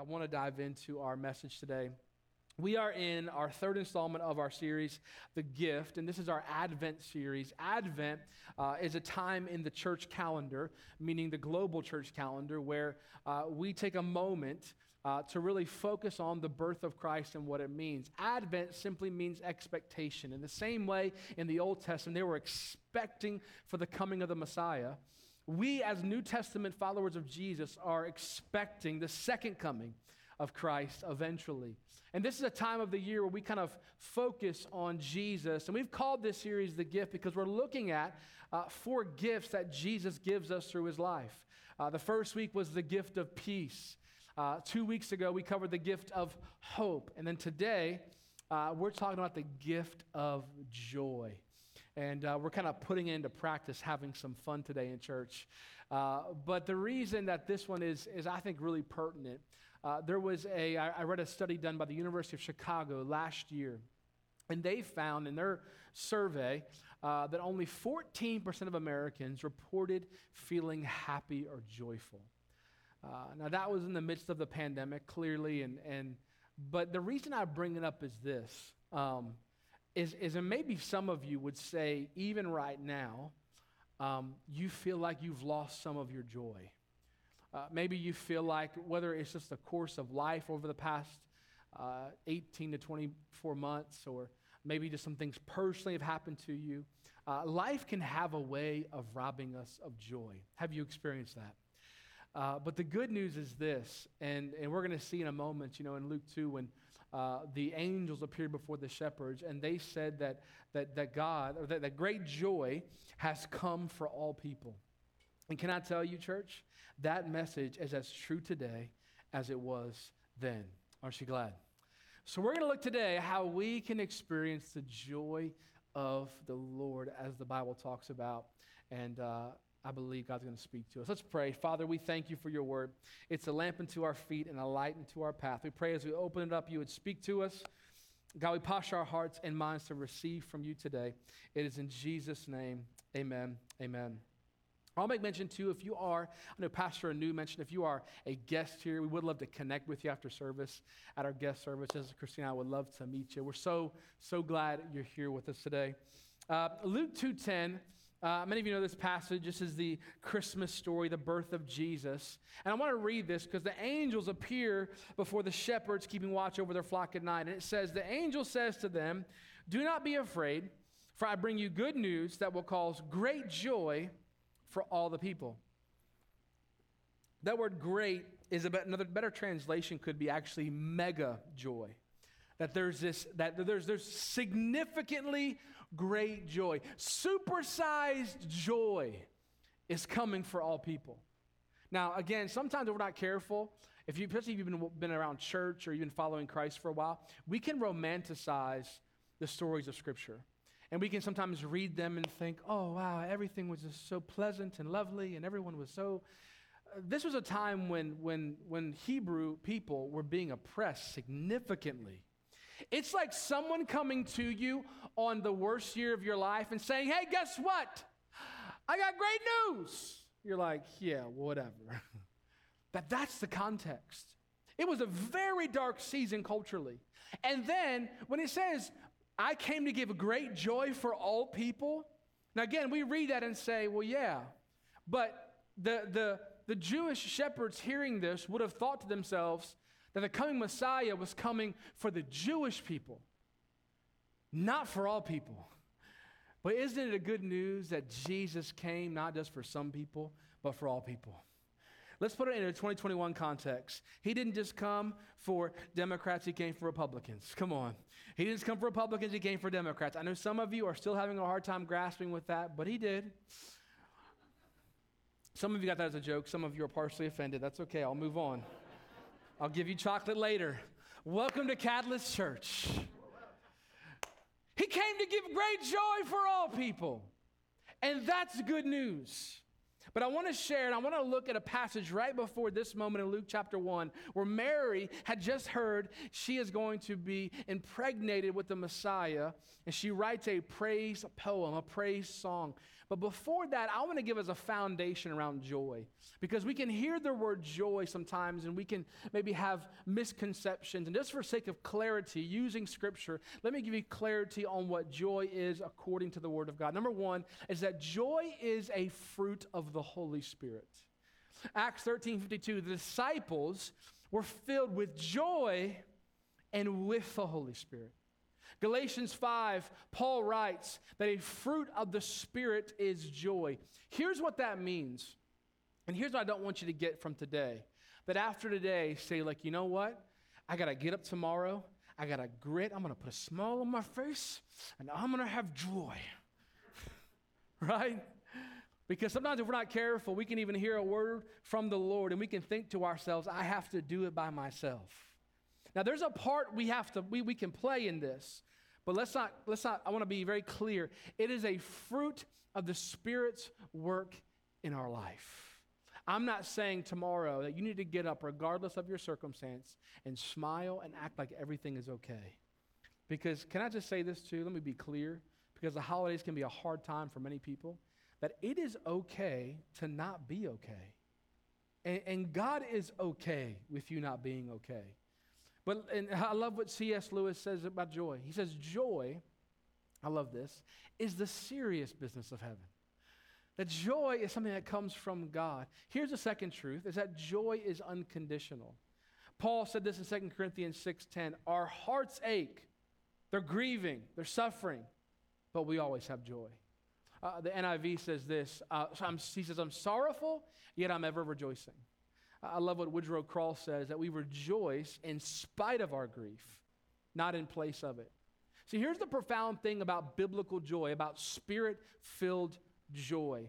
I want to dive into our message today. We are in our third installment of our series, The Gift, and this is our Advent series. Advent uh, is a time in the church calendar, meaning the global church calendar, where uh, we take a moment uh, to really focus on the birth of Christ and what it means. Advent simply means expectation. In the same way, in the Old Testament, they were expecting for the coming of the Messiah. We, as New Testament followers of Jesus, are expecting the second coming of Christ eventually. And this is a time of the year where we kind of focus on Jesus. And we've called this series The Gift because we're looking at uh, four gifts that Jesus gives us through his life. Uh, the first week was the gift of peace. Uh, two weeks ago, we covered the gift of hope. And then today, uh, we're talking about the gift of joy. And uh, we're kind of putting it into practice, having some fun today in church. Uh, but the reason that this one is, is I think, really pertinent, uh, there was a, I, I read a study done by the University of Chicago last year. And they found in their survey uh, that only 14% of Americans reported feeling happy or joyful. Uh, now, that was in the midst of the pandemic, clearly, and, and but the reason I bring it up is this um, is, is, and maybe some of you would say, even right now, um, you feel like you've lost some of your joy. Uh, maybe you feel like whether it's just the course of life over the past uh, 18 to 24 months, or maybe just some things personally have happened to you, uh, life can have a way of robbing us of joy. Have you experienced that? Uh, but the good news is this, and, and we're going to see in a moment, you know, in Luke 2, when uh, the angels appeared before the shepherds, and they said that, that, that God, or that, that great joy has come for all people. And can I tell you, church, that message is as true today as it was then. Aren't you glad? So, we're going to look today how we can experience the joy of the Lord as the Bible talks about. And uh, I believe God's going to speak to us. Let's pray. Father, we thank you for your word. It's a lamp unto our feet and a light unto our path. We pray as we open it up, you would speak to us. God, we posture our hearts and minds to receive from you today. It is in Jesus' name. Amen. Amen. I'll make mention too, if you are, I know Pastor Anu mentioned, if you are a guest here, we would love to connect with you after service at our guest services. Christina, I would love to meet you. We're so, so glad you're here with us today. Uh, Luke 2.10 uh, many of you know this passage. This is the Christmas story, the birth of Jesus. And I want to read this because the angels appear before the shepherds keeping watch over their flock at night. And it says, The angel says to them, Do not be afraid, for I bring you good news that will cause great joy for all the people. That word great is a bit, another better translation could be actually mega joy that there's this that there's there's significantly great joy. Supersized joy is coming for all people. Now again sometimes if we're not careful if you especially if you've been, been around church or you've been following christ for a while we can romanticize the stories of scripture. And we can sometimes read them and think oh wow everything was just so pleasant and lovely and everyone was so uh, this was a time when, when, when Hebrew people were being oppressed significantly. It's like someone coming to you on the worst year of your life and saying, Hey, guess what? I got great news. You're like, Yeah, whatever. but that's the context. It was a very dark season culturally. And then when it says, I came to give great joy for all people, now again, we read that and say, Well, yeah. But the, the, the Jewish shepherds hearing this would have thought to themselves, that the coming Messiah was coming for the Jewish people, not for all people. But isn't it a good news that Jesus came not just for some people, but for all people? Let's put it in a 2021 context. He didn't just come for Democrats, he came for Republicans. Come on. He didn't just come for Republicans, he came for Democrats. I know some of you are still having a hard time grasping with that, but he did. Some of you got that as a joke, some of you are partially offended. That's okay, I'll move on. I'll give you chocolate later. Welcome to Catalyst Church. He came to give great joy for all people. And that's good news. But I want to share and I want to look at a passage right before this moment in Luke chapter 1 where Mary had just heard she is going to be impregnated with the Messiah and she writes a praise poem, a praise song. But before that, I want to give us a foundation around joy because we can hear the word joy sometimes and we can maybe have misconceptions. And just for sake of clarity, using scripture, let me give you clarity on what joy is according to the word of God. Number one is that joy is a fruit of the Holy Spirit. Acts 13 52, the disciples were filled with joy and with the Holy Spirit. Galatians 5, Paul writes that a fruit of the Spirit is joy. Here's what that means. And here's what I don't want you to get from today. That after today, say, like, you know what? I got to get up tomorrow. I got to grit. I'm going to put a smile on my face and I'm going to have joy. right? Because sometimes if we're not careful, we can even hear a word from the Lord and we can think to ourselves, I have to do it by myself. Now, there's a part we have to, we, we can play in this. But let's not, let's not, I want to be very clear. It is a fruit of the Spirit's work in our life. I'm not saying tomorrow that you need to get up, regardless of your circumstance, and smile and act like everything is okay. Because, can I just say this too? Let me be clear. Because the holidays can be a hard time for many people, that it is okay to not be okay. And, and God is okay with you not being okay. But and I love what C.S. Lewis says about joy. He says, Joy, I love this, is the serious business of heaven. That joy is something that comes from God. Here's the second truth is that joy is unconditional. Paul said this in 2 Corinthians 6:10, our hearts ache. They're grieving, they're suffering, but we always have joy. Uh, the NIV says this. Uh, he says, I'm sorrowful, yet I'm ever rejoicing. I love what Woodrow Kroll says that we rejoice in spite of our grief, not in place of it. See, here's the profound thing about biblical joy, about spirit filled joy.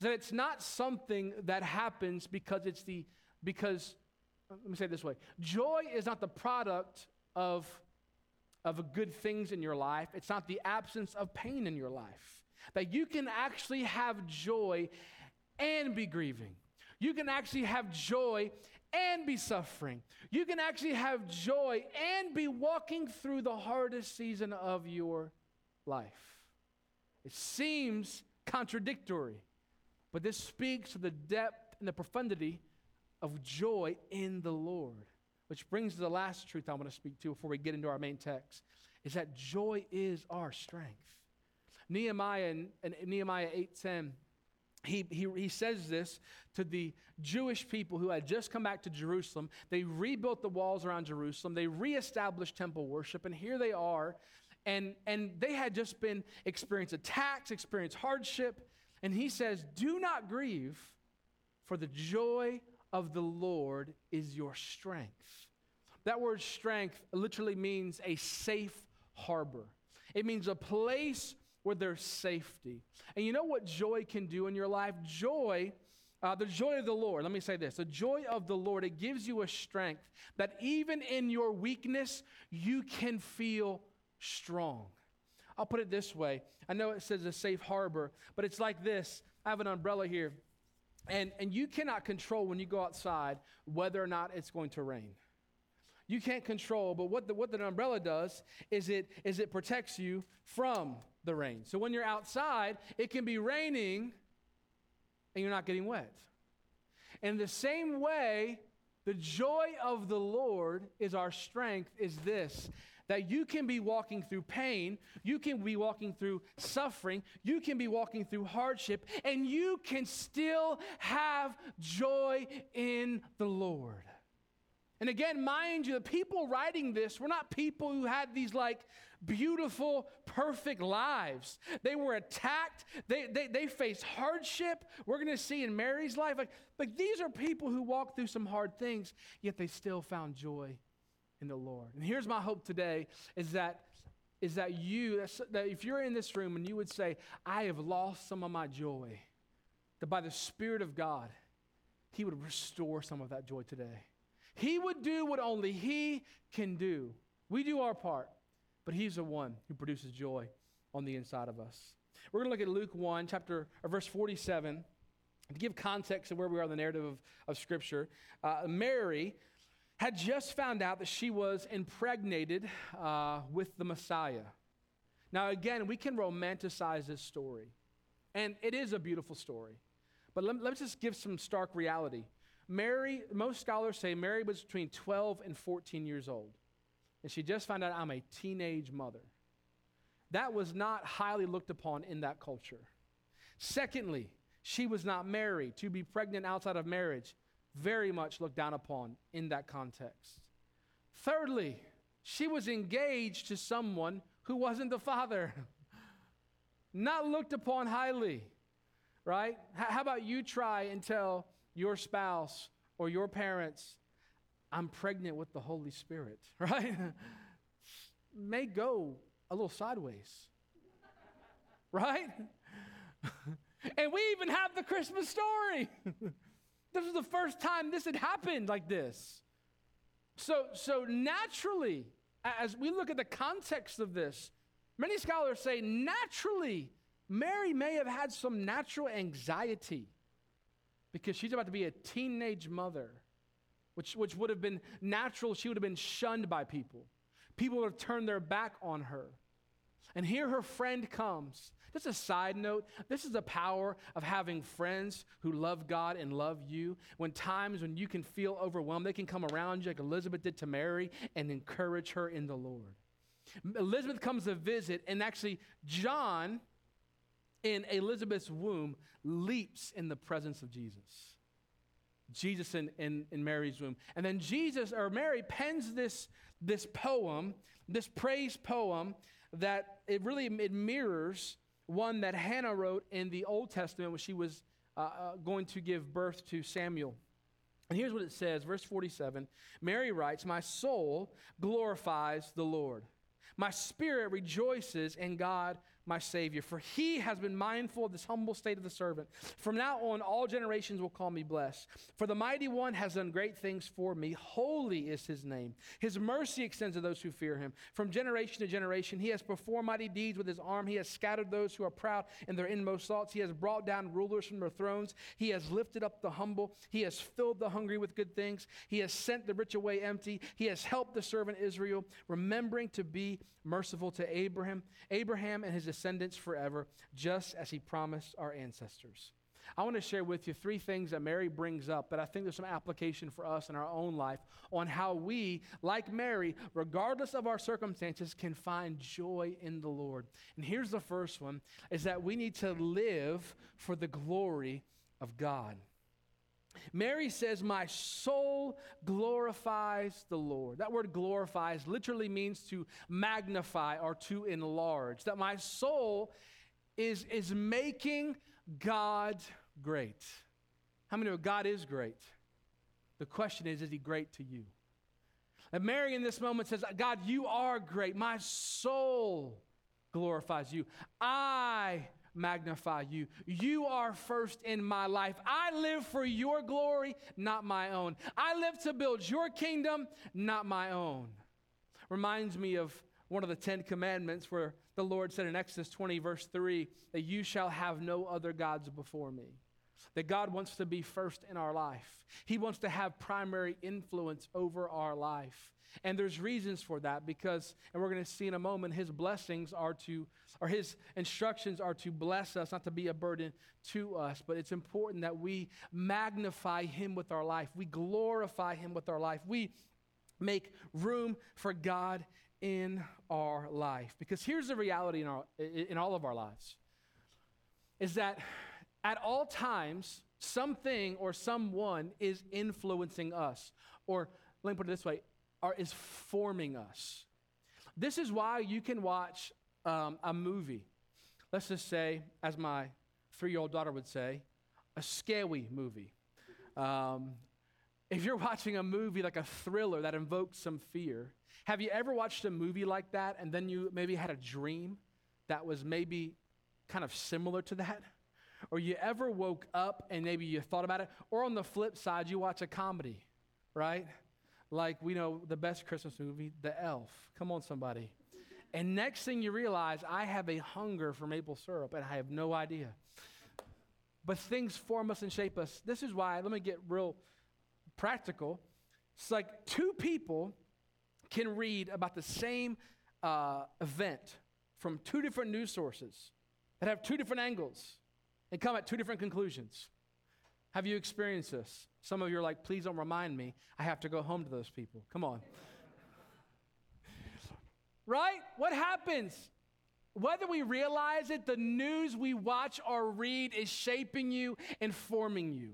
That it's not something that happens because it's the, because, uh, let me say it this way joy is not the product of, of good things in your life, it's not the absence of pain in your life. That you can actually have joy and be grieving you can actually have joy and be suffering. You can actually have joy and be walking through the hardest season of your life. It seems contradictory, but this speaks to the depth and the profundity of joy in the Lord. Which brings to the last truth I want to speak to before we get into our main text is that joy is our strength. Nehemiah and, and Nehemiah 8:10 he, he, he says this to the Jewish people who had just come back to Jerusalem. They rebuilt the walls around Jerusalem, they reestablished temple worship, and here they are. And, and they had just been experienced attacks, experienced hardship. And he says, Do not grieve, for the joy of the Lord is your strength. That word strength literally means a safe harbor. It means a place where there's safety. And you know what joy can do in your life? Joy, uh, the joy of the Lord, let me say this the joy of the Lord, it gives you a strength that even in your weakness, you can feel strong. I'll put it this way I know it says a safe harbor, but it's like this I have an umbrella here. And, and you cannot control when you go outside whether or not it's going to rain you can't control but what the, what the umbrella does is it is it protects you from the rain. So when you're outside, it can be raining and you're not getting wet. In the same way, the joy of the Lord is our strength, is this that you can be walking through pain, you can be walking through suffering, you can be walking through hardship, and you can still have joy in the Lord. And again, mind you, the people writing this were not people who had these like beautiful, perfect lives. They were attacked, they, they, they faced hardship. We're going to see in Mary's life. Like, like these are people who walked through some hard things, yet they still found joy in the Lord. And here's my hope today is that is that you that if you're in this room and you would say I have lost some of my joy that by the spirit of God he would restore some of that joy today. He would do what only He can do. We do our part, but He's the one who produces joy on the inside of us. We're going to look at Luke 1, chapter, or verse 47. To give context of where we are in the narrative of, of Scripture, uh, Mary had just found out that she was impregnated uh, with the Messiah. Now, again, we can romanticize this story. And it is a beautiful story. But let, let's just give some stark reality. Mary, most scholars say Mary was between 12 and 14 years old. And she just found out I'm a teenage mother. That was not highly looked upon in that culture. Secondly, she was not married. To be pregnant outside of marriage, very much looked down upon in that context. Thirdly, she was engaged to someone who wasn't the father, not looked upon highly, right? How about you try and tell your spouse or your parents, I'm pregnant with the Holy Spirit, right? May go a little sideways, right? and we even have the Christmas story. this was the first time this had happened like this. So, so naturally, as we look at the context of this, many scholars say naturally, Mary may have had some natural anxiety because she's about to be a teenage mother, which, which would have been natural. She would have been shunned by people. People would have turned their back on her. And here her friend comes. Just a side note this is the power of having friends who love God and love you. When times when you can feel overwhelmed, they can come around you like Elizabeth did to Mary and encourage her in the Lord. Elizabeth comes to visit, and actually, John in Elizabeth's womb leaps in the presence of Jesus. Jesus in, in, in Mary's womb. And then Jesus, or Mary, pens this, this poem, this praise poem, that it really it mirrors one that Hannah wrote in the Old Testament when she was uh, uh, going to give birth to Samuel. And here's what it says, verse 47 Mary writes, My soul glorifies the Lord. My spirit rejoices in God my Savior, for he has been mindful of this humble state of the servant. From now on, all generations will call me blessed. For the mighty one has done great things for me. Holy is his name. His mercy extends to those who fear him. From generation to generation, he has performed mighty deeds with his arm. He has scattered those who are proud in their inmost thoughts. He has brought down rulers from their thrones. He has lifted up the humble. He has filled the hungry with good things. He has sent the rich away empty. He has helped the servant Israel, remembering to be merciful to Abraham, Abraham and his descendants forever, just as he promised our ancestors. I want to share with you three things that Mary brings up, but I think there's some application for us in our own life on how we, like Mary, regardless of our circumstances, can find joy in the Lord. And here's the first one is that we need to live for the glory of God. Mary says, My soul glorifies the Lord. That word glorifies literally means to magnify or to enlarge. That my soul is, is making God great. How many know God is great? The question is, is he great to you? And Mary in this moment says, God, you are great. My soul glorifies you. I magnify you. You are first in my life. I live for your glory, not my own. I live to build your kingdom, not my own. Reminds me of one of the Ten Commandments where the Lord said in Exodus 20, verse 3, that you shall have no other gods before me. That God wants to be first in our life. He wants to have primary influence over our life. And there's reasons for that because, and we're going to see in a moment, his blessings are to, or his instructions are to bless us, not to be a burden to us. But it's important that we magnify him with our life, we glorify him with our life, we make room for God in our life. Because here's the reality in, our, in all of our lives is that at all times, something or someone is influencing us. Or let me put it this way are, is forming us. This is why you can watch um, a movie. Let's just say, as my three year old daughter would say, a scary movie. Um, if you're watching a movie like a thriller that invokes some fear, have you ever watched a movie like that and then you maybe had a dream that was maybe kind of similar to that? Or you ever woke up and maybe you thought about it? Or on the flip side, you watch a comedy, right? like we know the best Christmas movie, The Elf. Come on, somebody. And next thing you realize, I have a hunger for maple syrup, and I have no idea. But things form us and shape us. This is why, let me get real practical. It's like two people can read about the same uh, event from two different news sources that have two different angles. And come at two different conclusions. Have you experienced this? Some of you are like, please don't remind me. I have to go home to those people. Come on. right? What happens? Whether we realize it, the news we watch or read is shaping you and forming you.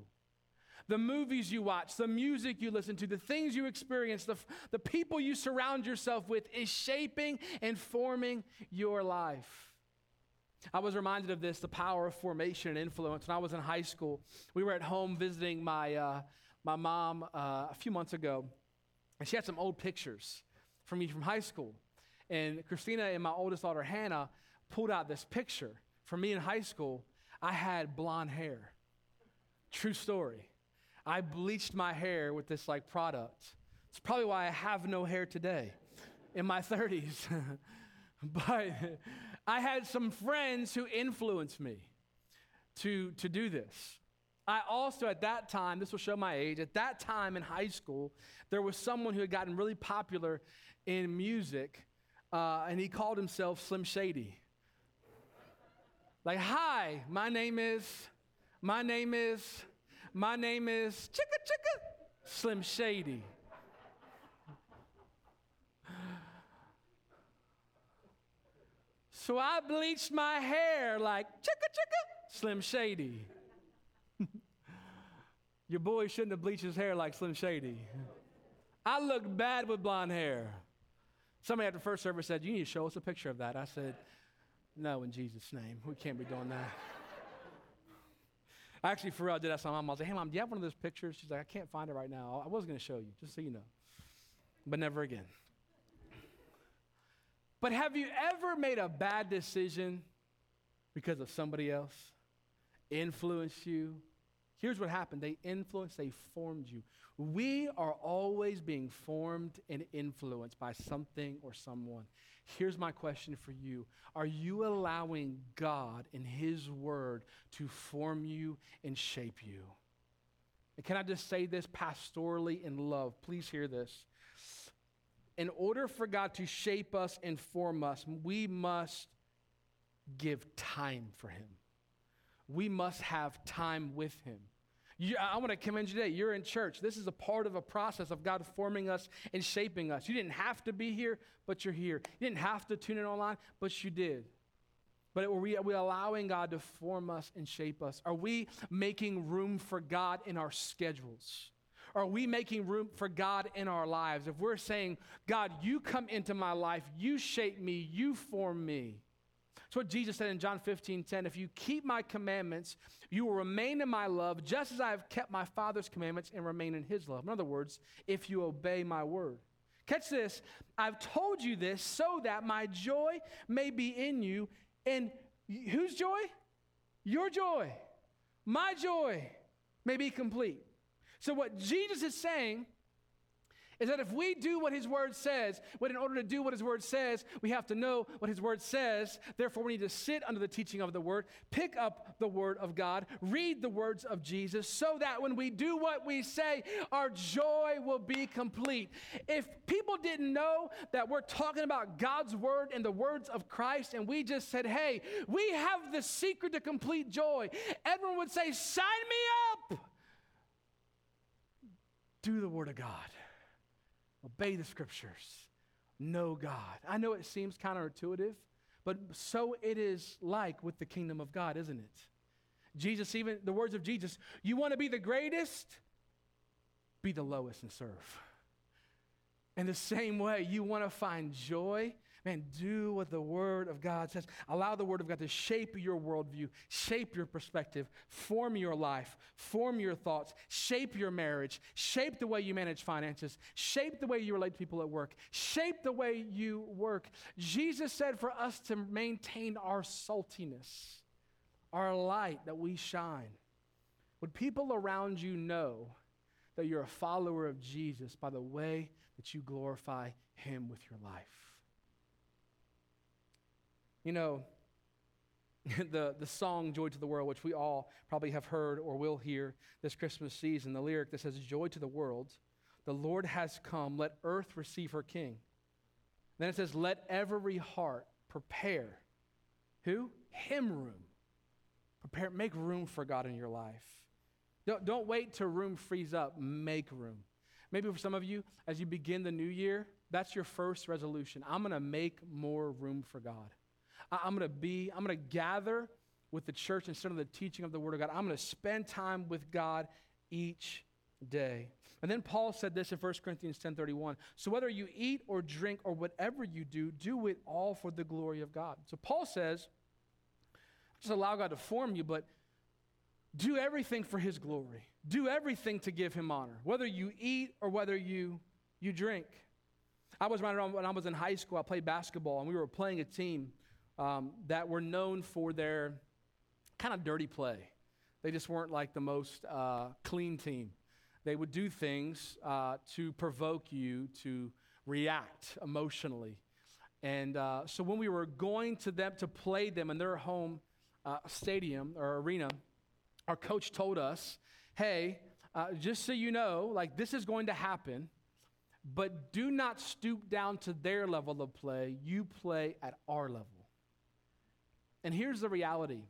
The movies you watch, the music you listen to, the things you experience, the, the people you surround yourself with is shaping and forming your life. I was reminded of this the power of formation and influence. When I was in high school, we were at home visiting my, uh, my mom uh, a few months ago, and she had some old pictures from me from high school. And Christina and my oldest daughter, Hannah, pulled out this picture. from me in high school, I had blonde hair. True story. I bleached my hair with this like product. It's probably why I have no hair today in my 30s. but I had some friends who influenced me to, to do this. I also, at that time, this will show my age, at that time in high school, there was someone who had gotten really popular in music, uh, and he called himself Slim Shady. Like, hi, my name is, my name is, my name is Chicka Chicka Slim Shady. So I bleached my hair like chicka chicka Slim Shady. Your boy shouldn't have bleached his hair like Slim Shady. I look bad with blonde hair. Somebody at the first service said, You need to show us a picture of that. I said, No, in Jesus' name. We can't be doing that. Actually, Pharrell did that to my mom. I was like, Hey, mom, do you have one of those pictures? She's like, I can't find it right now. I was going to show you, just so you know. But never again. But have you ever made a bad decision because of somebody else? Influenced you? Here's what happened they influenced, they formed you. We are always being formed and influenced by something or someone. Here's my question for you Are you allowing God and His Word to form you and shape you? And can I just say this pastorally in love? Please hear this in order for God to shape us and form us, we must give time for Him. We must have time with Him. You, I want to commend you today. You're in church. This is a part of a process of God forming us and shaping us. You didn't have to be here, but you're here. You didn't have to tune in online, but you did. But are we, are we allowing God to form us and shape us? Are we making room for God in our schedules? Are we making room for God in our lives? If we're saying, God, you come into my life, you shape me, you form me. That's what Jesus said in John 15 10. If you keep my commandments, you will remain in my love, just as I have kept my Father's commandments and remain in his love. In other words, if you obey my word. Catch this. I've told you this so that my joy may be in you. And whose joy? Your joy. My joy may be complete. So, what Jesus is saying is that if we do what his word says, but in order to do what his word says, we have to know what his word says. Therefore, we need to sit under the teaching of the word, pick up the word of God, read the words of Jesus, so that when we do what we say, our joy will be complete. If people didn't know that we're talking about God's word and the words of Christ, and we just said, hey, we have the secret to complete joy, everyone would say, sign me up do the Word of God, obey the Scriptures, know God. I know it seems counterintuitive, but so it is like with the kingdom of God, isn't it? Jesus, even the words of Jesus, you want to be the greatest? Be the lowest and serve. In the same way, you want to find joy Man, do what the Word of God says. Allow the Word of God to shape your worldview, shape your perspective, form your life, form your thoughts, shape your marriage, shape the way you manage finances, shape the way you relate to people at work, shape the way you work. Jesus said for us to maintain our saltiness, our light that we shine. Would people around you know that you're a follower of Jesus by the way that you glorify Him with your life? You know, the, the song Joy to the World, which we all probably have heard or will hear this Christmas season, the lyric that says, Joy to the world, the Lord has come, let earth receive her King. Then it says, Let every heart prepare. Who? Him room. Prepare, make room for God in your life. Don't, don't wait till room frees up. Make room. Maybe for some of you, as you begin the new year, that's your first resolution. I'm going to make more room for God. I, I'm going to be, I'm going to gather with the church instead of the teaching of the Word of God. I'm going to spend time with God each day. And then Paul said this in 1 Corinthians 10:31. So whether you eat or drink or whatever you do, do it all for the glory of God. So Paul says, just allow God to form you, but do everything for his glory. Do everything to give him honor, whether you eat or whether you, you drink. I was right around when I was in high school, I played basketball, and we were playing a team um, that were known for their kind of dirty play. They just weren't like the most uh, clean team. They would do things uh, to provoke you to react emotionally. And uh, so when we were going to them to play them in their home uh, stadium or arena, our coach told us, hey, uh, just so you know, like this is going to happen, but do not stoop down to their level of play. You play at our level. And here's the reality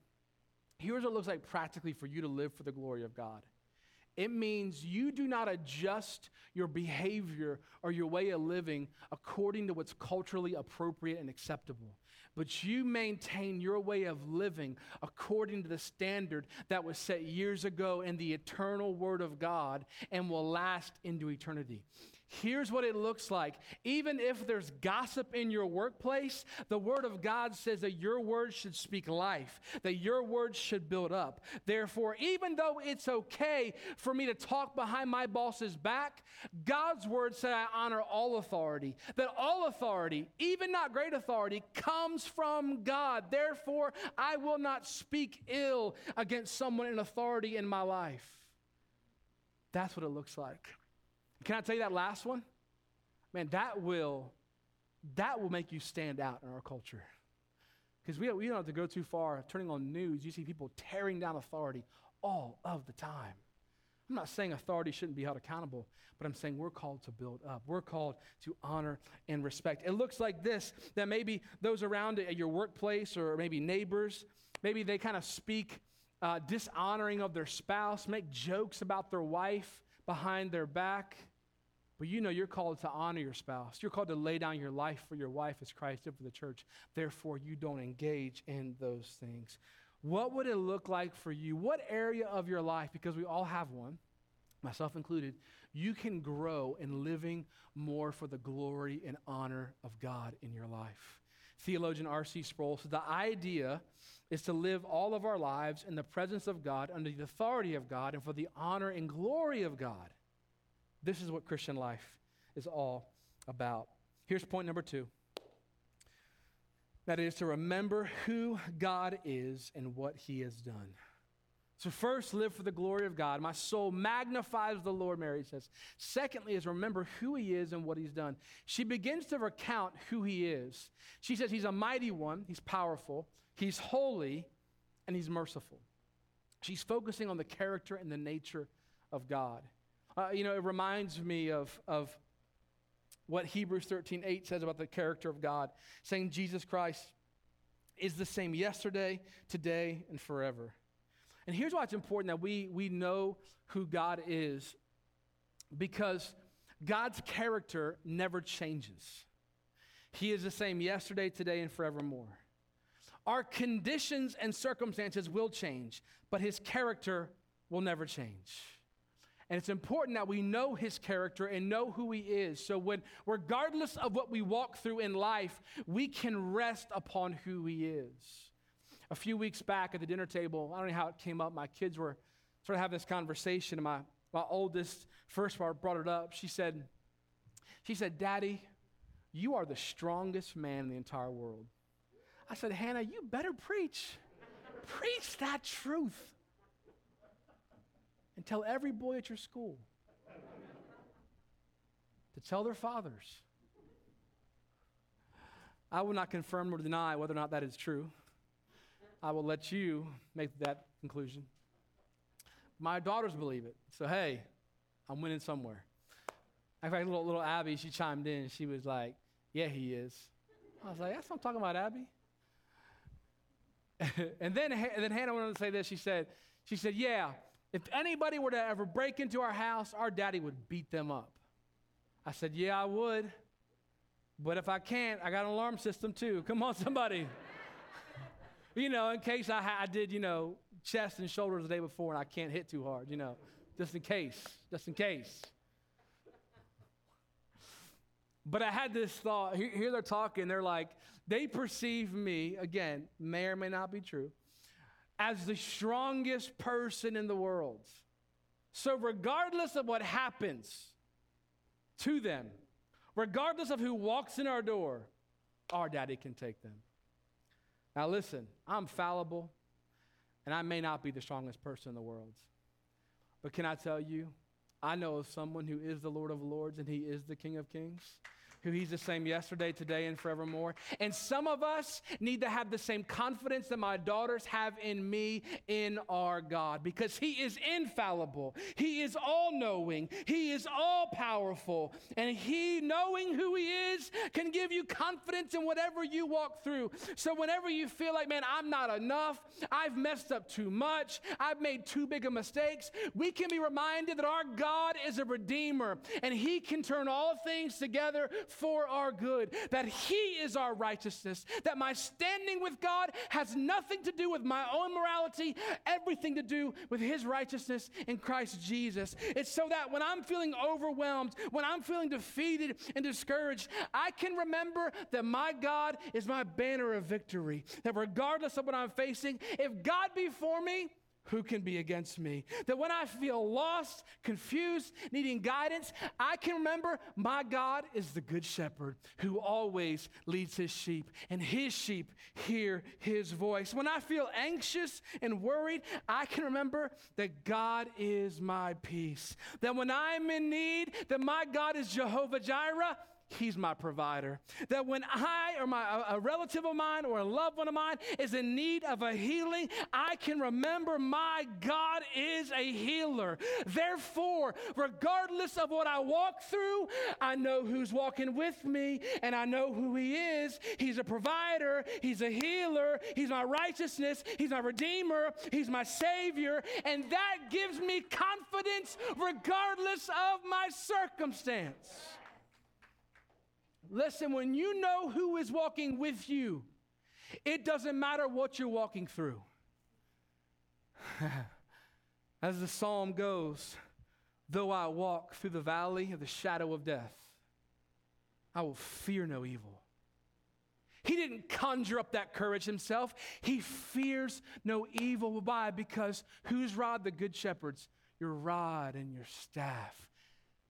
here's what it looks like practically for you to live for the glory of God. It means you do not adjust your behavior or your way of living according to what's culturally appropriate and acceptable but you maintain your way of living according to the standard that was set years ago in the eternal Word of God and will last into eternity. Here's what it looks like. Even if there's gossip in your workplace, the Word of God says that your words should speak life, that your words should build up. Therefore, even though it's okay for me to talk behind my boss's back, God's Word said I honor all authority, that all authority, even not great authority, comes from God. Therefore, I will not speak ill against someone in authority in my life. That's what it looks like. Can I tell you that last one? Man, that will that will make you stand out in our culture. Because we, we don't have to go too far. Turning on news, you see people tearing down authority all of the time. I'm not saying authority shouldn't be held accountable, but I'm saying we're called to build up. We're called to honor and respect. It looks like this that maybe those around at your workplace or maybe neighbors, maybe they kind of speak uh, dishonoring of their spouse, make jokes about their wife behind their back. But you know you're called to honor your spouse. You're called to lay down your life for your wife as Christ did for the church. Therefore, you don't engage in those things. What would it look like for you? What area of your life, because we all have one, myself included, you can grow in living more for the glory and honor of God in your life? Theologian R.C. Sproul said the idea is to live all of our lives in the presence of God, under the authority of God, and for the honor and glory of God. This is what Christian life is all about. Here's point number two that is to remember who God is and what he has done. So, first, live for the glory of God. My soul magnifies the Lord, Mary says. Secondly, is remember who he is and what he's done. She begins to recount who he is. She says he's a mighty one, he's powerful, he's holy, and he's merciful. She's focusing on the character and the nature of God. Uh, you know, it reminds me of, of what Hebrews 13 8 says about the character of God, saying Jesus Christ is the same yesterday, today, and forever. And here's why it's important that we, we know who God is because God's character never changes. He is the same yesterday, today, and forevermore. Our conditions and circumstances will change, but his character will never change. And it's important that we know his character and know who he is. So when regardless of what we walk through in life, we can rest upon who he is. A few weeks back at the dinner table, I don't know how it came up. My kids were sort of having this conversation, and my, my oldest first brought it up. She said, she said, Daddy, you are the strongest man in the entire world. I said, Hannah, you better preach. preach that truth and tell every boy at your school to tell their fathers. I will not confirm or deny whether or not that is true. I will let you make that conclusion. My daughters believe it. So, hey, I'm winning somewhere. In fact, little, little Abby, she chimed in. She was like, Yeah, he is. I was like, That's what I'm talking about, Abby. and then, and then Hannah went on to say this. She said, she said, yeah, if anybody were to ever break into our house, our daddy would beat them up. I said, yeah, I would. But if I can't, I got an alarm system too. Come on, somebody. you know, in case I, I did, you know, chest and shoulders the day before and I can't hit too hard, you know, just in case, just in case. But I had this thought. Here, here they're talking. They're like, they perceive me, again, may or may not be true, as the strongest person in the world. So, regardless of what happens to them, regardless of who walks in our door, our daddy can take them. Now, listen, I'm fallible, and I may not be the strongest person in the world. But can I tell you, I know of someone who is the Lord of Lords and he is the King of Kings who he's the same yesterday, today, and forevermore. And some of us need to have the same confidence that my daughters have in me in our God because he is infallible, he is all knowing, he is all powerful, and he, knowing who he is, can give you confidence in whatever you walk through. So whenever you feel like, man, I'm not enough, I've messed up too much, I've made too big of mistakes, we can be reminded that our God is a redeemer and he can turn all things together for our good, that He is our righteousness, that my standing with God has nothing to do with my own morality, everything to do with His righteousness in Christ Jesus. It's so that when I'm feeling overwhelmed, when I'm feeling defeated and discouraged, I can remember that my God is my banner of victory, that regardless of what I'm facing, if God be for me, who can be against me? That when I feel lost, confused, needing guidance, I can remember my God is the good shepherd who always leads his sheep, and his sheep hear his voice. When I feel anxious and worried, I can remember that God is my peace. That when I'm in need, that my God is Jehovah Jireh He's my provider. That when I or my, a relative of mine or a loved one of mine is in need of a healing, I can remember my God is a healer. Therefore, regardless of what I walk through, I know who's walking with me and I know who He is. He's a provider, He's a healer, He's my righteousness, He's my redeemer, He's my Savior, and that gives me confidence regardless of my circumstance. Listen, when you know who is walking with you, it doesn't matter what you're walking through. As the psalm goes, though I walk through the valley of the shadow of death, I will fear no evil. He didn't conjure up that courage himself. He fears no evil. Why? Because whose rod? The good shepherd's. Your rod and your staff,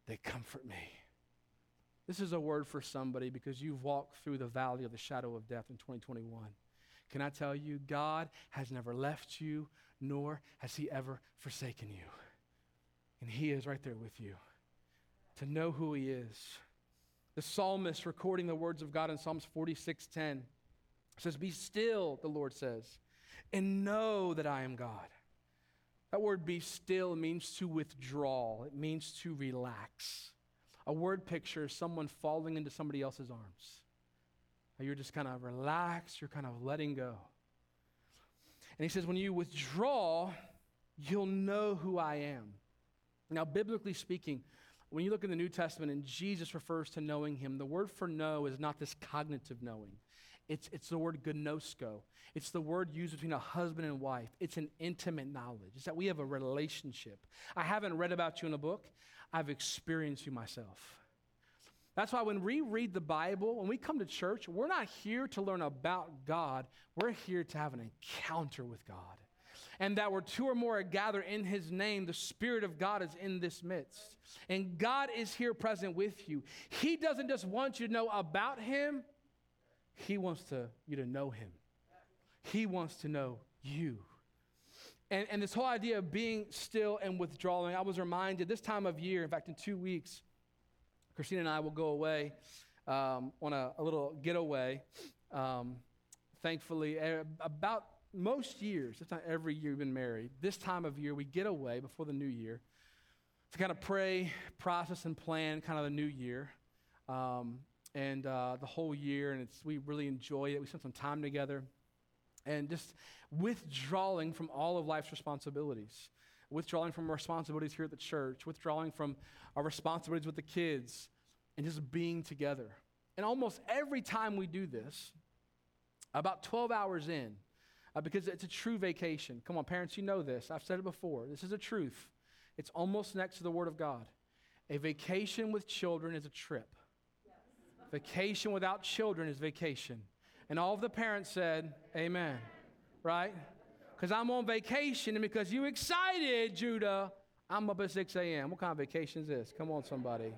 they comfort me. This is a word for somebody because you've walked through the valley of the shadow of death in 2021. Can I tell you, God has never left you, nor has He ever forsaken you. And He is right there with you. To know who He is. The psalmist recording the words of God in Psalms 46:10 says, Be still, the Lord says, and know that I am God. That word be still means to withdraw, it means to relax. A word picture is someone falling into somebody else's arms. You're just kind of relaxed, you're kind of letting go. And he says, when you withdraw, you'll know who I am. Now, biblically speaking, when you look in the New Testament and Jesus refers to knowing him, the word for know is not this cognitive knowing. It's, it's the word gnosko. It's the word used between a husband and wife. It's an intimate knowledge. It's that we have a relationship. I haven't read about you in a book. I've experienced you myself. That's why when we read the Bible, when we come to church, we're not here to learn about God. We're here to have an encounter with God. And that where two or more are gathered in His name, the Spirit of God is in this midst. And God is here present with you. He doesn't just want you to know about Him, He wants to, you to know Him. He wants to know you. And, and this whole idea of being still and withdrawing, I was reminded this time of year, in fact, in two weeks, Christina and I will go away um, on a, a, little getaway. Um, thankfully, about most years, if not every year we've been married, this time of year we get away before the new year to kind of pray, process, and plan kind of the new year. Um, and uh, the whole year, and it's, we really enjoy it. We spend some time together. and just withdrawing from all of life's responsibilities, withdrawing from responsibilities here at the church, withdrawing from our responsibilities with the kids, and just being together. And almost every time we do this, about 12 hours in, uh, because it's a true vacation. Come on, parents, you know this. I've said it before. This is a truth. It's almost next to the Word of God. A vacation with children is a trip. Yes. Vacation without children is vacation. And all of the parents said, Amen. Right? Because I'm on vacation and because you excited, Judah, I'm up at 6 a.m. What kind of vacation is this? Come on, somebody.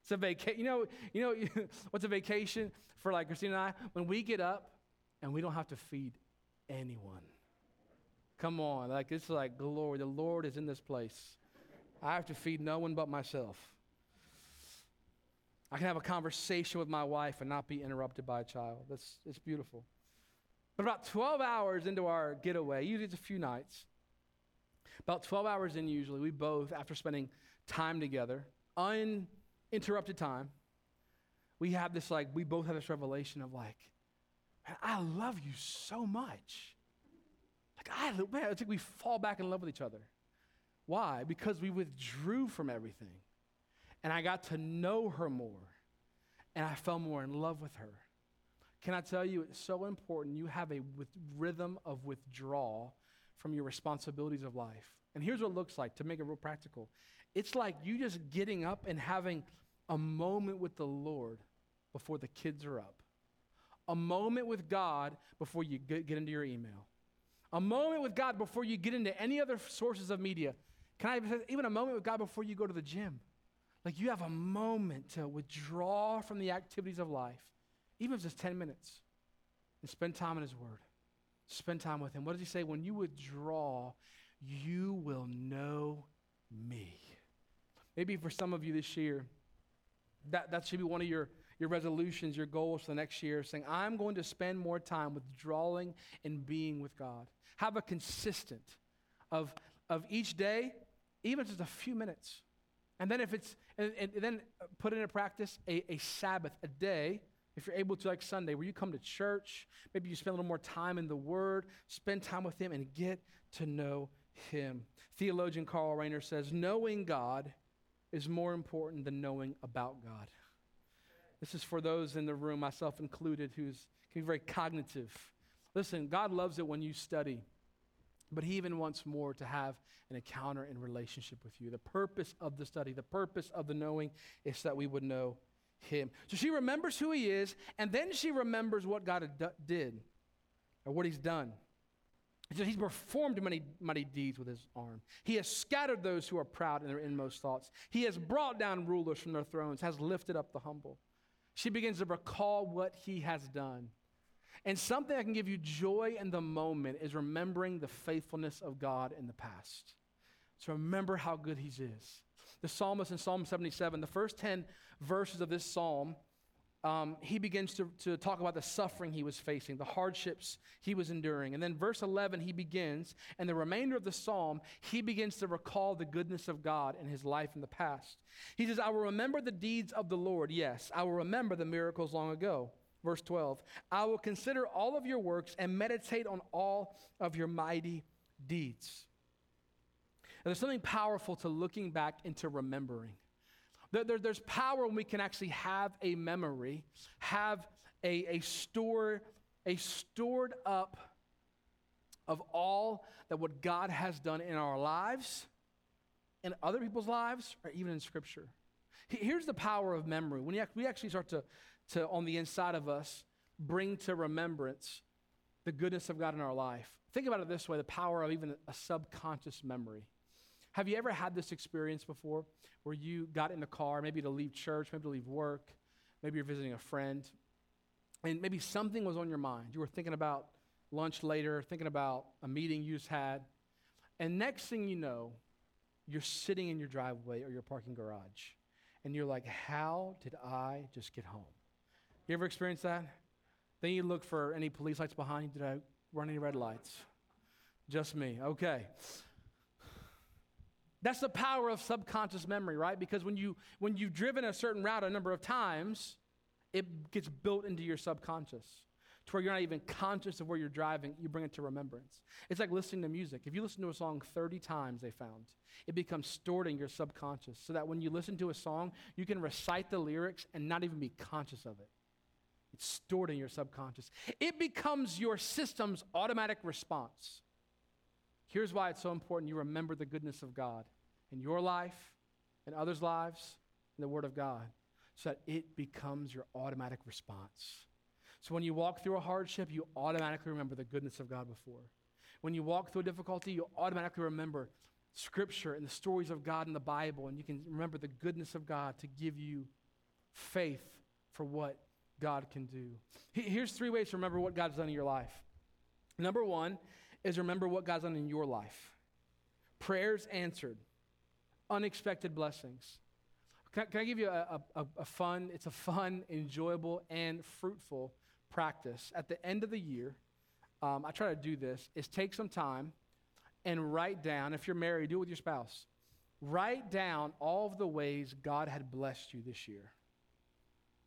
It's a vacation. You know, you know what's a vacation for like Christina and I? When we get up and we don't have to feed anyone. Come on, like it's like glory. The Lord is in this place. I have to feed no one but myself. I can have a conversation with my wife and not be interrupted by a child. That's it's beautiful. But about 12 hours into our getaway, usually it's a few nights, about 12 hours in, usually, we both, after spending time together, uninterrupted time, we have this like, we both have this revelation of like, man, I love you so much. Like, I, man, it's like we fall back in love with each other. Why? Because we withdrew from everything. And I got to know her more. And I fell more in love with her. Can I tell you, it's so important you have a with rhythm of withdrawal from your responsibilities of life. And here's what it looks like to make it real practical it's like you just getting up and having a moment with the Lord before the kids are up, a moment with God before you get, get into your email, a moment with God before you get into any other sources of media. Can I even a moment with God before you go to the gym? Like you have a moment to withdraw from the activities of life, even if it's just 10 minutes, and spend time in His Word. Spend time with Him. What does He say? When you withdraw, you will know me. Maybe for some of you this year, that, that should be one of your, your resolutions, your goals for the next year, saying, I'm going to spend more time withdrawing and being with God. Have a consistent of, of each day, even just a few minutes. And then if it's, and, and then put into practice a, a Sabbath, a day, if you're able to, like Sunday, where you come to church, maybe you spend a little more time in the Word, spend time with Him, and get to know Him. Theologian Karl Rahner says, knowing God is more important than knowing about God. This is for those in the room, myself included, who's can be very cognitive. Listen, God loves it when you study. But he even wants more to have an encounter and relationship with you. The purpose of the study, the purpose of the knowing is that we would know him. So she remembers who he is, and then she remembers what God did or what he's done. Says he's performed many mighty deeds with his arm. He has scattered those who are proud in their inmost thoughts. He has brought down rulers from their thrones, has lifted up the humble. She begins to recall what he has done. And something that can give you joy in the moment is remembering the faithfulness of God in the past. So remember how good He is. The psalmist in Psalm 77, the first 10 verses of this psalm, um, he begins to, to talk about the suffering he was facing, the hardships he was enduring. And then verse 11, he begins, and the remainder of the psalm, he begins to recall the goodness of God in his life in the past. He says, I will remember the deeds of the Lord. Yes, I will remember the miracles long ago. Verse 12 I will consider all of your works and meditate on all of your mighty deeds. And there's something powerful to looking back into remembering. There, there, there's power when we can actually have a memory, have a, a, store, a stored up of all that what God has done in our lives, in other people's lives, or even in Scripture. Here's the power of memory. When we actually start to to, on the inside of us, bring to remembrance the goodness of God in our life. Think about it this way the power of even a subconscious memory. Have you ever had this experience before where you got in the car, maybe to leave church, maybe to leave work, maybe you're visiting a friend, and maybe something was on your mind? You were thinking about lunch later, thinking about a meeting you just had, and next thing you know, you're sitting in your driveway or your parking garage, and you're like, How did I just get home? You ever experienced that? Then you look for any police lights behind you. Did I run any red lights? Just me. Okay. That's the power of subconscious memory, right? Because when you when you've driven a certain route a number of times, it gets built into your subconscious. to where you're not even conscious of where you're driving, you bring it to remembrance. It's like listening to music. If you listen to a song 30 times, they found, it becomes stored in your subconscious so that when you listen to a song, you can recite the lyrics and not even be conscious of it. It's stored in your subconscious. It becomes your system's automatic response. Here's why it's so important you remember the goodness of God in your life, in others' lives, in the Word of God, so that it becomes your automatic response. So when you walk through a hardship, you automatically remember the goodness of God before. When you walk through a difficulty, you automatically remember Scripture and the stories of God in the Bible, and you can remember the goodness of God to give you faith for what God can do. Here's three ways to remember what God's done in your life. Number one is remember what God's done in your life. Prayers answered, unexpected blessings. Can, can I give you a, a, a fun, it's a fun, enjoyable, and fruitful practice. At the end of the year, um, I try to do this, is take some time and write down, if you're married, do it with your spouse. Write down all of the ways God had blessed you this year.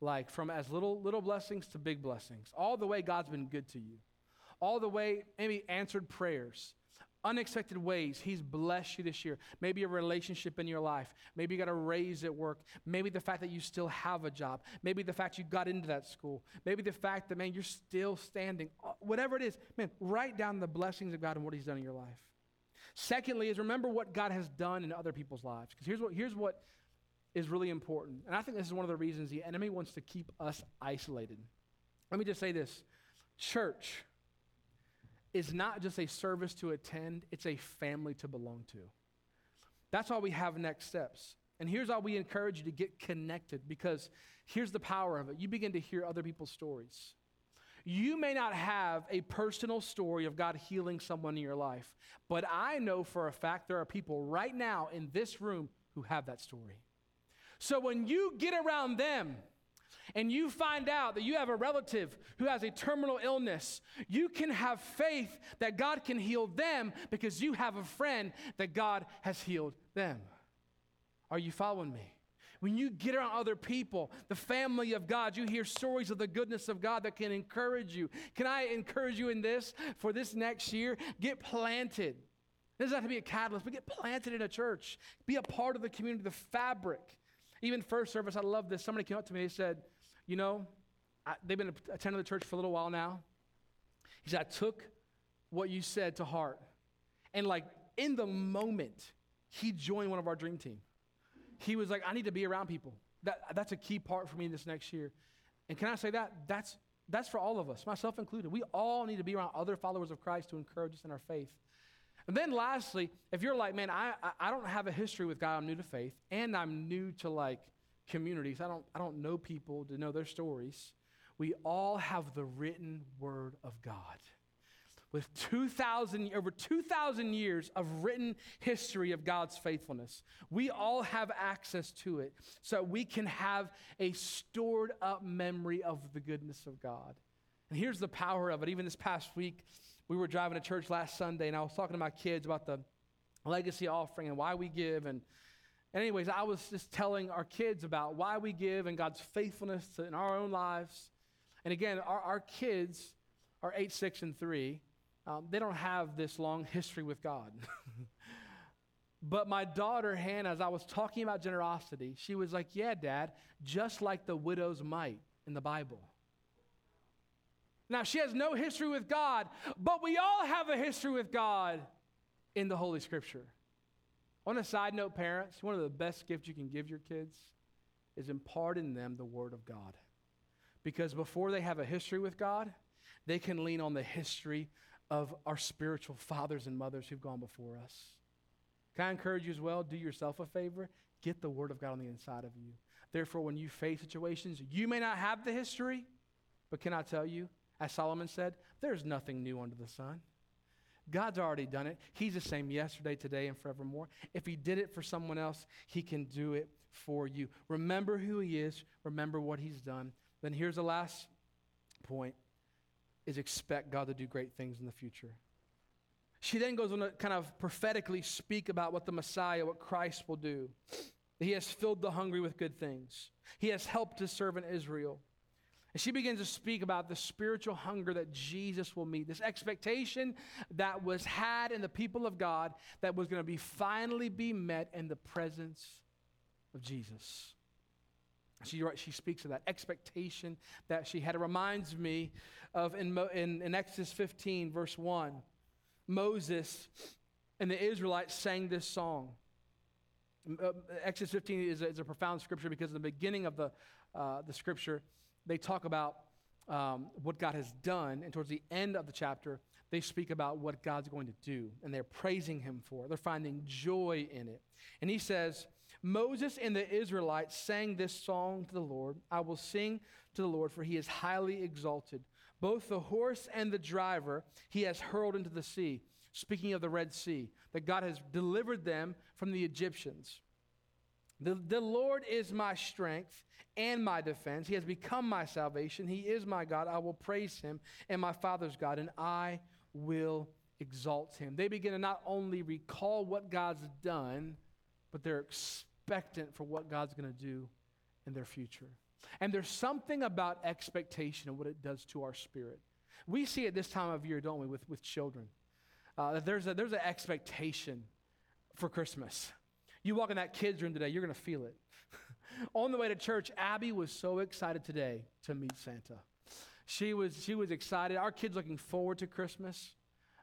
Like from as little little blessings to big blessings. All the way God's been good to you. All the way maybe answered prayers unexpected ways He's blessed you this year. Maybe a relationship in your life. Maybe you got a raise at work. Maybe the fact that you still have a job. Maybe the fact you got into that school. Maybe the fact that, man, you're still standing. Uh, whatever it is, man, write down the blessings of God and what He's done in your life. Secondly, is remember what God has done in other people's lives. Because here's what, here's what is really important. And I think this is one of the reasons the enemy wants to keep us isolated. Let me just say this church is not just a service to attend, it's a family to belong to. That's why we have next steps. And here's how we encourage you to get connected because here's the power of it. You begin to hear other people's stories. You may not have a personal story of God healing someone in your life, but I know for a fact there are people right now in this room who have that story. So when you get around them, and you find out that you have a relative who has a terminal illness, you can have faith that God can heal them because you have a friend that God has healed them. Are you following me? When you get around other people, the family of God, you hear stories of the goodness of God that can encourage you. Can I encourage you in this for this next year? Get planted. This doesn't have to be a catalyst, but get planted in a church. Be a part of the community, the fabric. Even first service, I love this. Somebody came up to me, they said, you know, I, they've been attending the church for a little while now. He said, I took what you said to heart. And like in the moment, he joined one of our dream team. He was like, I need to be around people. That, that's a key part for me this next year. And can I say that? That's, that's for all of us, myself included. We all need to be around other followers of Christ to encourage us in our faith. And then lastly, if you're like, man, I, I don't have a history with God, I'm new to faith, and I'm new to like communities. I don't, I don't know people to know their stories. We all have the written word of God. With 2,000, over 2,000 years of written history of God's faithfulness, we all have access to it so we can have a stored up memory of the goodness of God. And here's the power of it. Even this past week, we were driving to church last Sunday, and I was talking to my kids about the legacy offering and why we give. And anyways, I was just telling our kids about why we give and God's faithfulness to, in our own lives. And again, our, our kids are 8, 6, and 3. Um, they don't have this long history with God. but my daughter, Hannah, as I was talking about generosity, she was like, Yeah, Dad, just like the widow's mite in the Bible. Now, she has no history with God, but we all have a history with God in the Holy Scripture. On a side note, parents, one of the best gifts you can give your kids is imparting them the Word of God. Because before they have a history with God, they can lean on the history of our spiritual fathers and mothers who've gone before us. Can I encourage you as well? Do yourself a favor. Get the Word of God on the inside of you. Therefore, when you face situations, you may not have the history, but can I tell you, as Solomon said, there's nothing new under the sun. God's already done it. He's the same yesterday, today, and forevermore. If He did it for someone else, He can do it for you. Remember who He is, remember what He's done. Then here's the last point is expect God to do great things in the future. She then goes on to kind of prophetically speak about what the Messiah, what Christ will do. He has filled the hungry with good things. He has helped his servant Israel. And she begins to speak about the spiritual hunger that Jesus will meet, this expectation that was had in the people of God that was going to be finally be met in the presence of Jesus. She, she speaks of that expectation that she had. It reminds me of in, in, in Exodus 15, verse 1, Moses and the Israelites sang this song. Uh, Exodus 15 is a, is a, profound scripture because in the beginning of the, uh, the scripture, they talk about um, what God has done, and towards the end of the chapter, they speak about what God's going to do, and they're praising Him for it. They're finding joy in it. And He says, Moses and the Israelites sang this song to the Lord I will sing to the Lord, for He is highly exalted. Both the horse and the driver He has hurled into the sea. Speaking of the Red Sea, that God has delivered them from the Egyptians. The, the Lord is my strength and my defense. He has become my salvation. He is my God. I will praise him and my Father's God, and I will exalt him. They begin to not only recall what God's done, but they're expectant for what God's going to do in their future. And there's something about expectation and what it does to our spirit. We see it this time of year, don't we, with, with children. Uh, there's, a, there's an expectation for Christmas. You walk in that kid's room today, you're going to feel it. On the way to church, Abby was so excited today to meet Santa. She was, she was excited. Our kid's looking forward to Christmas,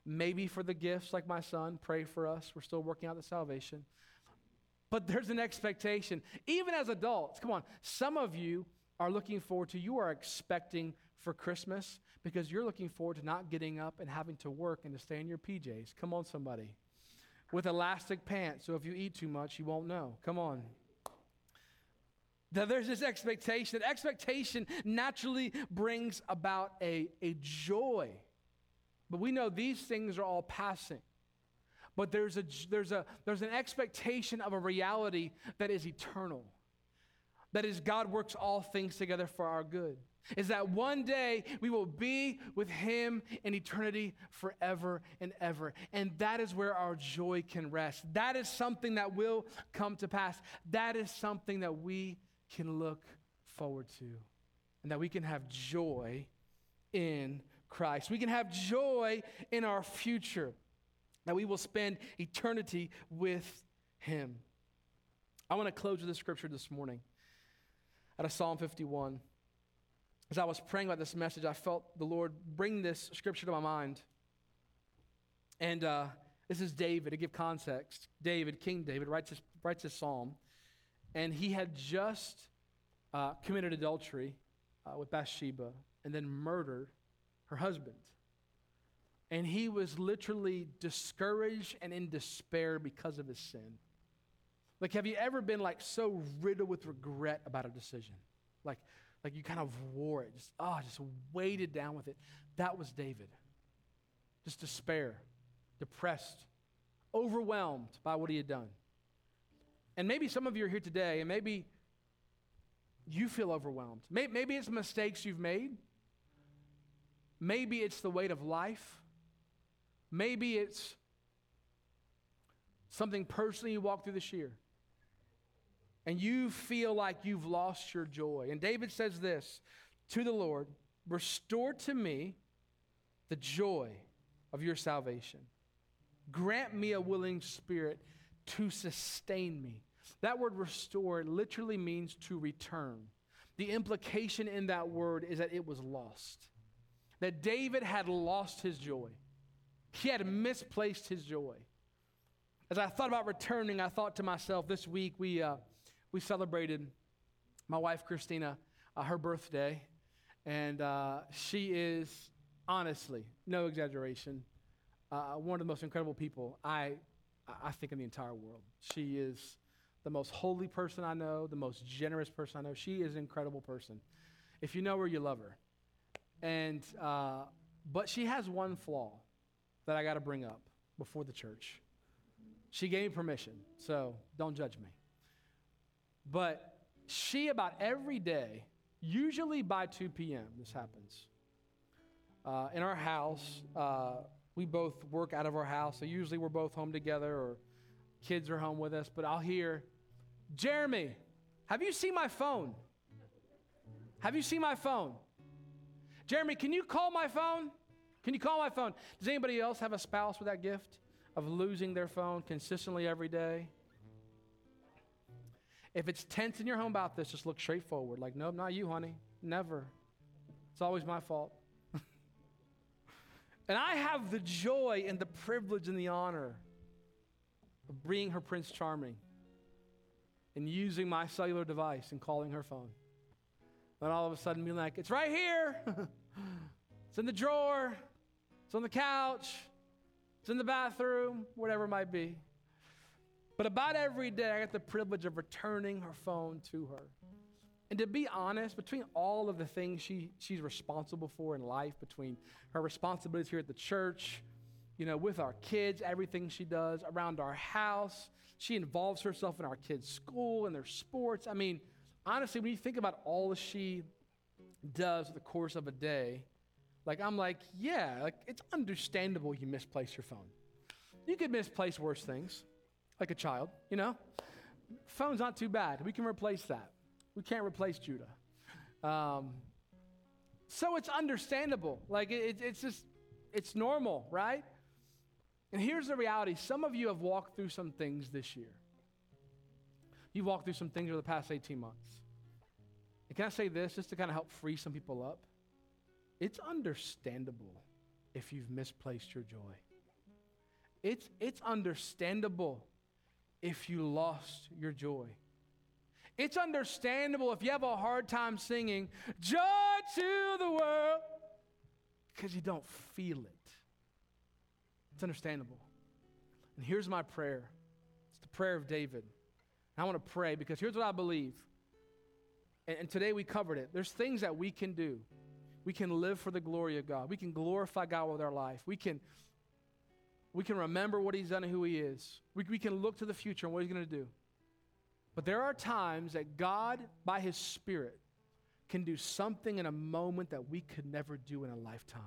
maybe for the gifts, like my son. Pray for us. We're still working out the salvation. But there's an expectation. Even as adults, come on, some of you are looking forward to, you are expecting for Christmas because you're looking forward to not getting up and having to work and to stay in your PJs. Come on, somebody. With elastic pants, so if you eat too much, you won't know. Come on. That there's this expectation. That expectation naturally brings about a, a joy. But we know these things are all passing. But there's, a, there's, a, there's an expectation of a reality that is eternal. That is, God works all things together for our good. Is that one day we will be with Him in eternity forever and ever. And that is where our joy can rest. That is something that will come to pass. That is something that we can look forward to and that we can have joy in Christ. We can have joy in our future, that we will spend eternity with Him. I want to close with this scripture this morning out of Psalm 51. As I was praying about this message, I felt the Lord bring this scripture to my mind. And uh, this is David, to give context. David, King David, writes this, writes this psalm and he had just uh, committed adultery uh, with Bathsheba and then murdered her husband. And he was literally discouraged and in despair because of his sin. Like, have you ever been like so riddled with regret about a decision? Like, like you kind of wore it, just oh, just weighted down with it. That was David. Just despair, depressed, overwhelmed by what he had done. And maybe some of you are here today, and maybe you feel overwhelmed. Maybe it's mistakes you've made. Maybe it's the weight of life. Maybe it's something personally you walk through this year. And you feel like you've lost your joy. And David says this to the Lord Restore to me the joy of your salvation. Grant me a willing spirit to sustain me. That word restore literally means to return. The implication in that word is that it was lost. That David had lost his joy. He had misplaced his joy. As I thought about returning, I thought to myself this week we, uh, we celebrated my wife Christina, uh, her birthday. And uh, she is, honestly, no exaggeration, uh, one of the most incredible people I I think, in the entire world. She is the most holy person I know, the most generous person I know. She is an incredible person. If you know her, you love her. And, uh, but she has one flaw that I got to bring up before the church. She gave me permission, so don't judge me. But she, about every day, usually by 2 p.m., this happens, uh, in our house, uh, we both work out of our house. So usually we're both home together or kids are home with us. But I'll hear, Jeremy, have you seen my phone? Have you seen my phone? Jeremy, can you call my phone? Can you call my phone? Does anybody else have a spouse with that gift of losing their phone consistently every day? If it's tense in your home about this, just look straight forward. Like, nope, not you, honey. Never. It's always my fault. and I have the joy and the privilege and the honor of being her Prince Charming and using my cellular device and calling her phone. And all of a sudden being like, it's right here. it's in the drawer. It's on the couch. It's in the bathroom, whatever it might be. But about every day, I get the privilege of returning her phone to her. And to be honest, between all of the things she, she's responsible for in life, between her responsibilities here at the church, you know, with our kids, everything she does around our house, she involves herself in our kids' school and their sports. I mean, honestly, when you think about all that she does the course of a day, like I'm like, yeah, like it's understandable you misplace your phone. You could misplace worse things, like a child, you know? Phone's not too bad. We can replace that. We can't replace Judah. Um, so it's understandable. Like it, it's just, it's normal, right? And here's the reality some of you have walked through some things this year. You've walked through some things over the past 18 months. And can I say this just to kind of help free some people up? It's understandable if you've misplaced your joy. It's, it's understandable if you lost your joy. It's understandable if you have a hard time singing joy to the world because you don't feel it. It's understandable. And here's my prayer it's the prayer of David. And I want to pray because here's what I believe. And, and today we covered it. There's things that we can do. We can live for the glory of God. We can glorify God with our life. We can, we can remember what He's done and who He is. We, we can look to the future and what He's going to do. But there are times that God, by His Spirit, can do something in a moment that we could never do in a lifetime.